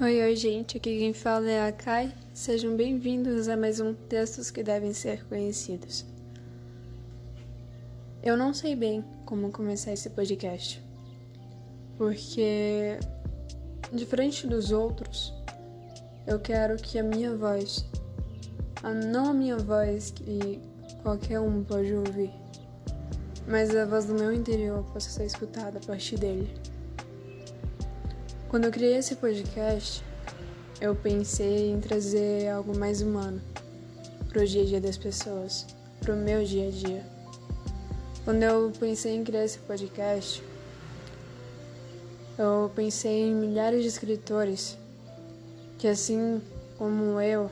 Oi, oi, gente. Aqui quem fala é a Kai. Sejam bem-vindos a mais um Textos que Devem Ser Conhecidos. Eu não sei bem como começar esse podcast, porque, diferente dos outros, eu quero que a minha voz, a não a minha voz que qualquer um pode ouvir, mas a voz do meu interior possa ser escutada a partir dele. Quando eu criei esse podcast, eu pensei em trazer algo mais humano para o dia a dia das pessoas, para o meu dia a dia. Quando eu pensei em criar esse podcast, eu pensei em milhares de escritores que, assim como eu,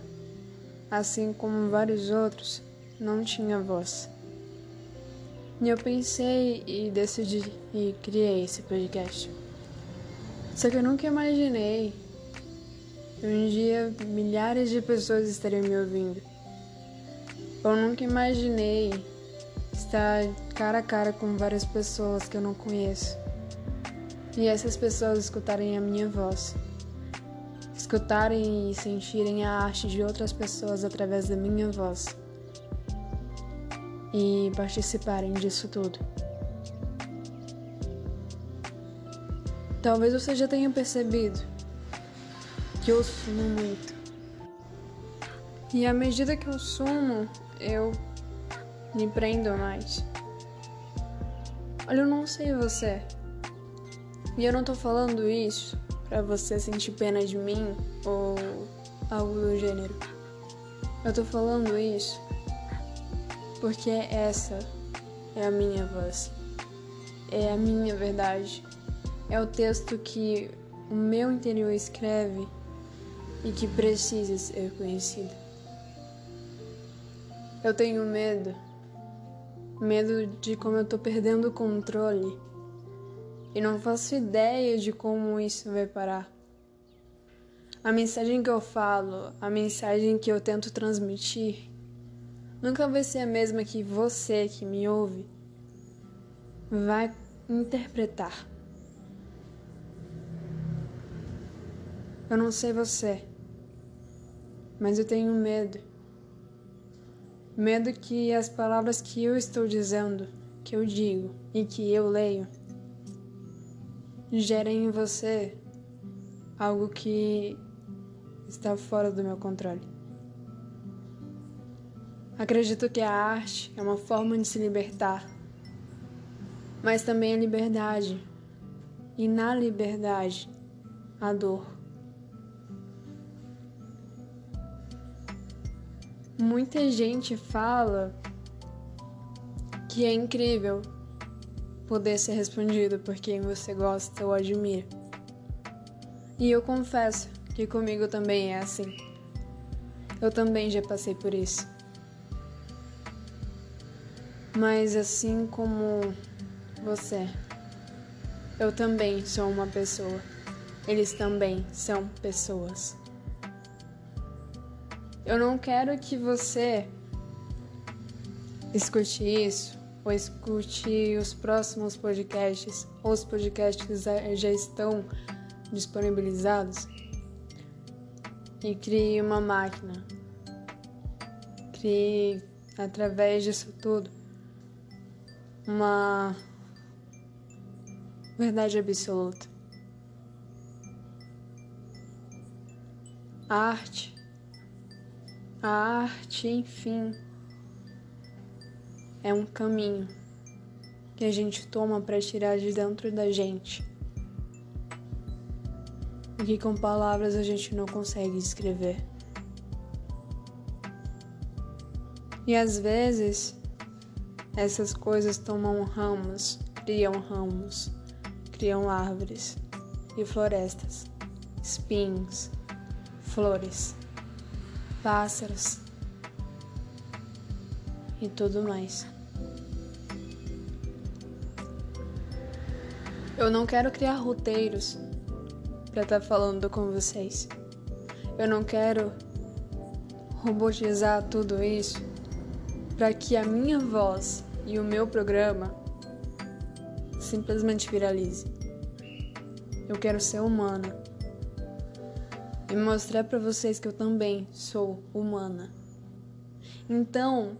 assim como vários outros, não tinha voz. E eu pensei e decidi e criei esse podcast. Só que eu nunca imaginei que um dia milhares de pessoas estariam me ouvindo. Eu nunca imaginei estar cara a cara com várias pessoas que eu não conheço. E essas pessoas escutarem a minha voz. Escutarem e sentirem a arte de outras pessoas através da minha voz. E participarem disso tudo. Talvez você já tenha percebido que eu sumo muito. E à medida que eu sumo, eu me prendo mais. Olha, eu não sei você. E eu não tô falando isso para você sentir pena de mim ou algo do gênero. Eu tô falando isso porque essa é a minha voz. É a minha verdade é o texto que o meu interior escreve e que precisa ser conhecido. Eu tenho medo, medo de como eu tô perdendo o controle e não faço ideia de como isso vai parar. A mensagem que eu falo, a mensagem que eu tento transmitir, nunca vai ser a mesma que você que me ouve vai interpretar. Eu não sei você, mas eu tenho medo. Medo que as palavras que eu estou dizendo, que eu digo e que eu leio, gerem em você algo que está fora do meu controle. Acredito que a arte é uma forma de se libertar, mas também a liberdade. E na liberdade, a dor. Muita gente fala que é incrível poder ser respondido por quem você gosta ou admira. E eu confesso que comigo também é assim. Eu também já passei por isso. Mas assim como você, eu também sou uma pessoa. Eles também são pessoas. Eu não quero que você escute isso ou escute os próximos podcasts, ou os podcasts já estão disponibilizados e crie uma máquina. Crie através disso tudo uma verdade absoluta. A arte a arte, enfim, é um caminho que a gente toma para tirar de dentro da gente e que com palavras a gente não consegue escrever. E às vezes essas coisas tomam ramos, criam ramos, criam árvores e florestas, espinhos, flores pássaros e tudo mais. Eu não quero criar roteiros para estar tá falando com vocês. Eu não quero robotizar tudo isso para que a minha voz e o meu programa simplesmente viralize. Eu quero ser humana. E mostrar para vocês que eu também sou humana. Então,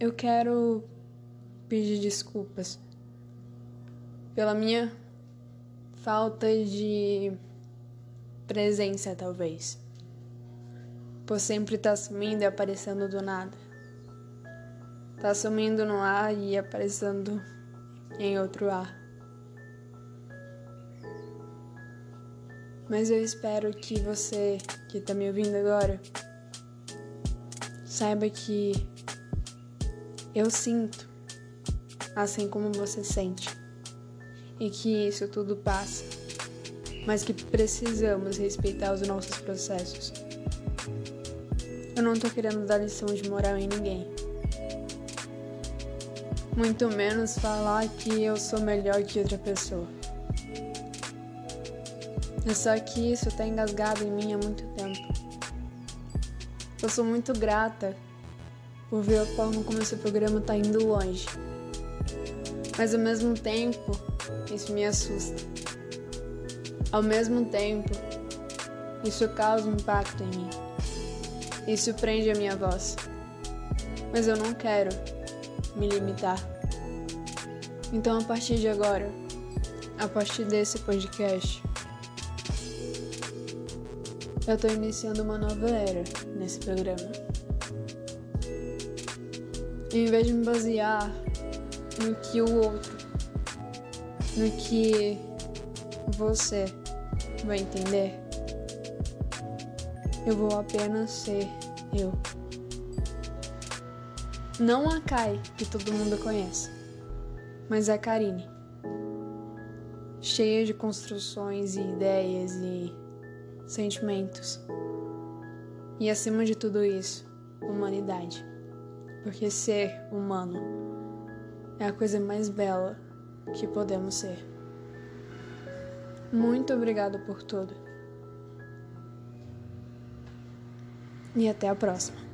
eu quero pedir desculpas pela minha falta de presença, talvez. Por sempre estar tá sumindo e aparecendo do nada. Tá sumindo no ar e aparecendo em outro ar. Mas eu espero que você que tá me ouvindo agora saiba que eu sinto assim como você sente e que isso tudo passa, mas que precisamos respeitar os nossos processos. Eu não tô querendo dar lição de moral em ninguém. Muito menos falar que eu sou melhor que outra pessoa. É só que isso tá engasgado em mim há muito tempo. Eu sou muito grata por ver a forma como esse programa tá indo longe. Mas ao mesmo tempo, isso me assusta. Ao mesmo tempo, isso causa um impacto em mim. Isso prende a minha voz. Mas eu não quero me limitar. Então, a partir de agora, a partir desse podcast, eu estou iniciando uma nova era nesse programa. Em vez de me basear no que o outro, no que você vai entender, eu vou apenas ser eu. Não a Kai que todo mundo conhece, mas a Karine. Cheia de construções e ideias e sentimentos. E acima de tudo isso, humanidade. Porque ser humano é a coisa mais bela que podemos ser. Muito obrigada por tudo. E até a próxima.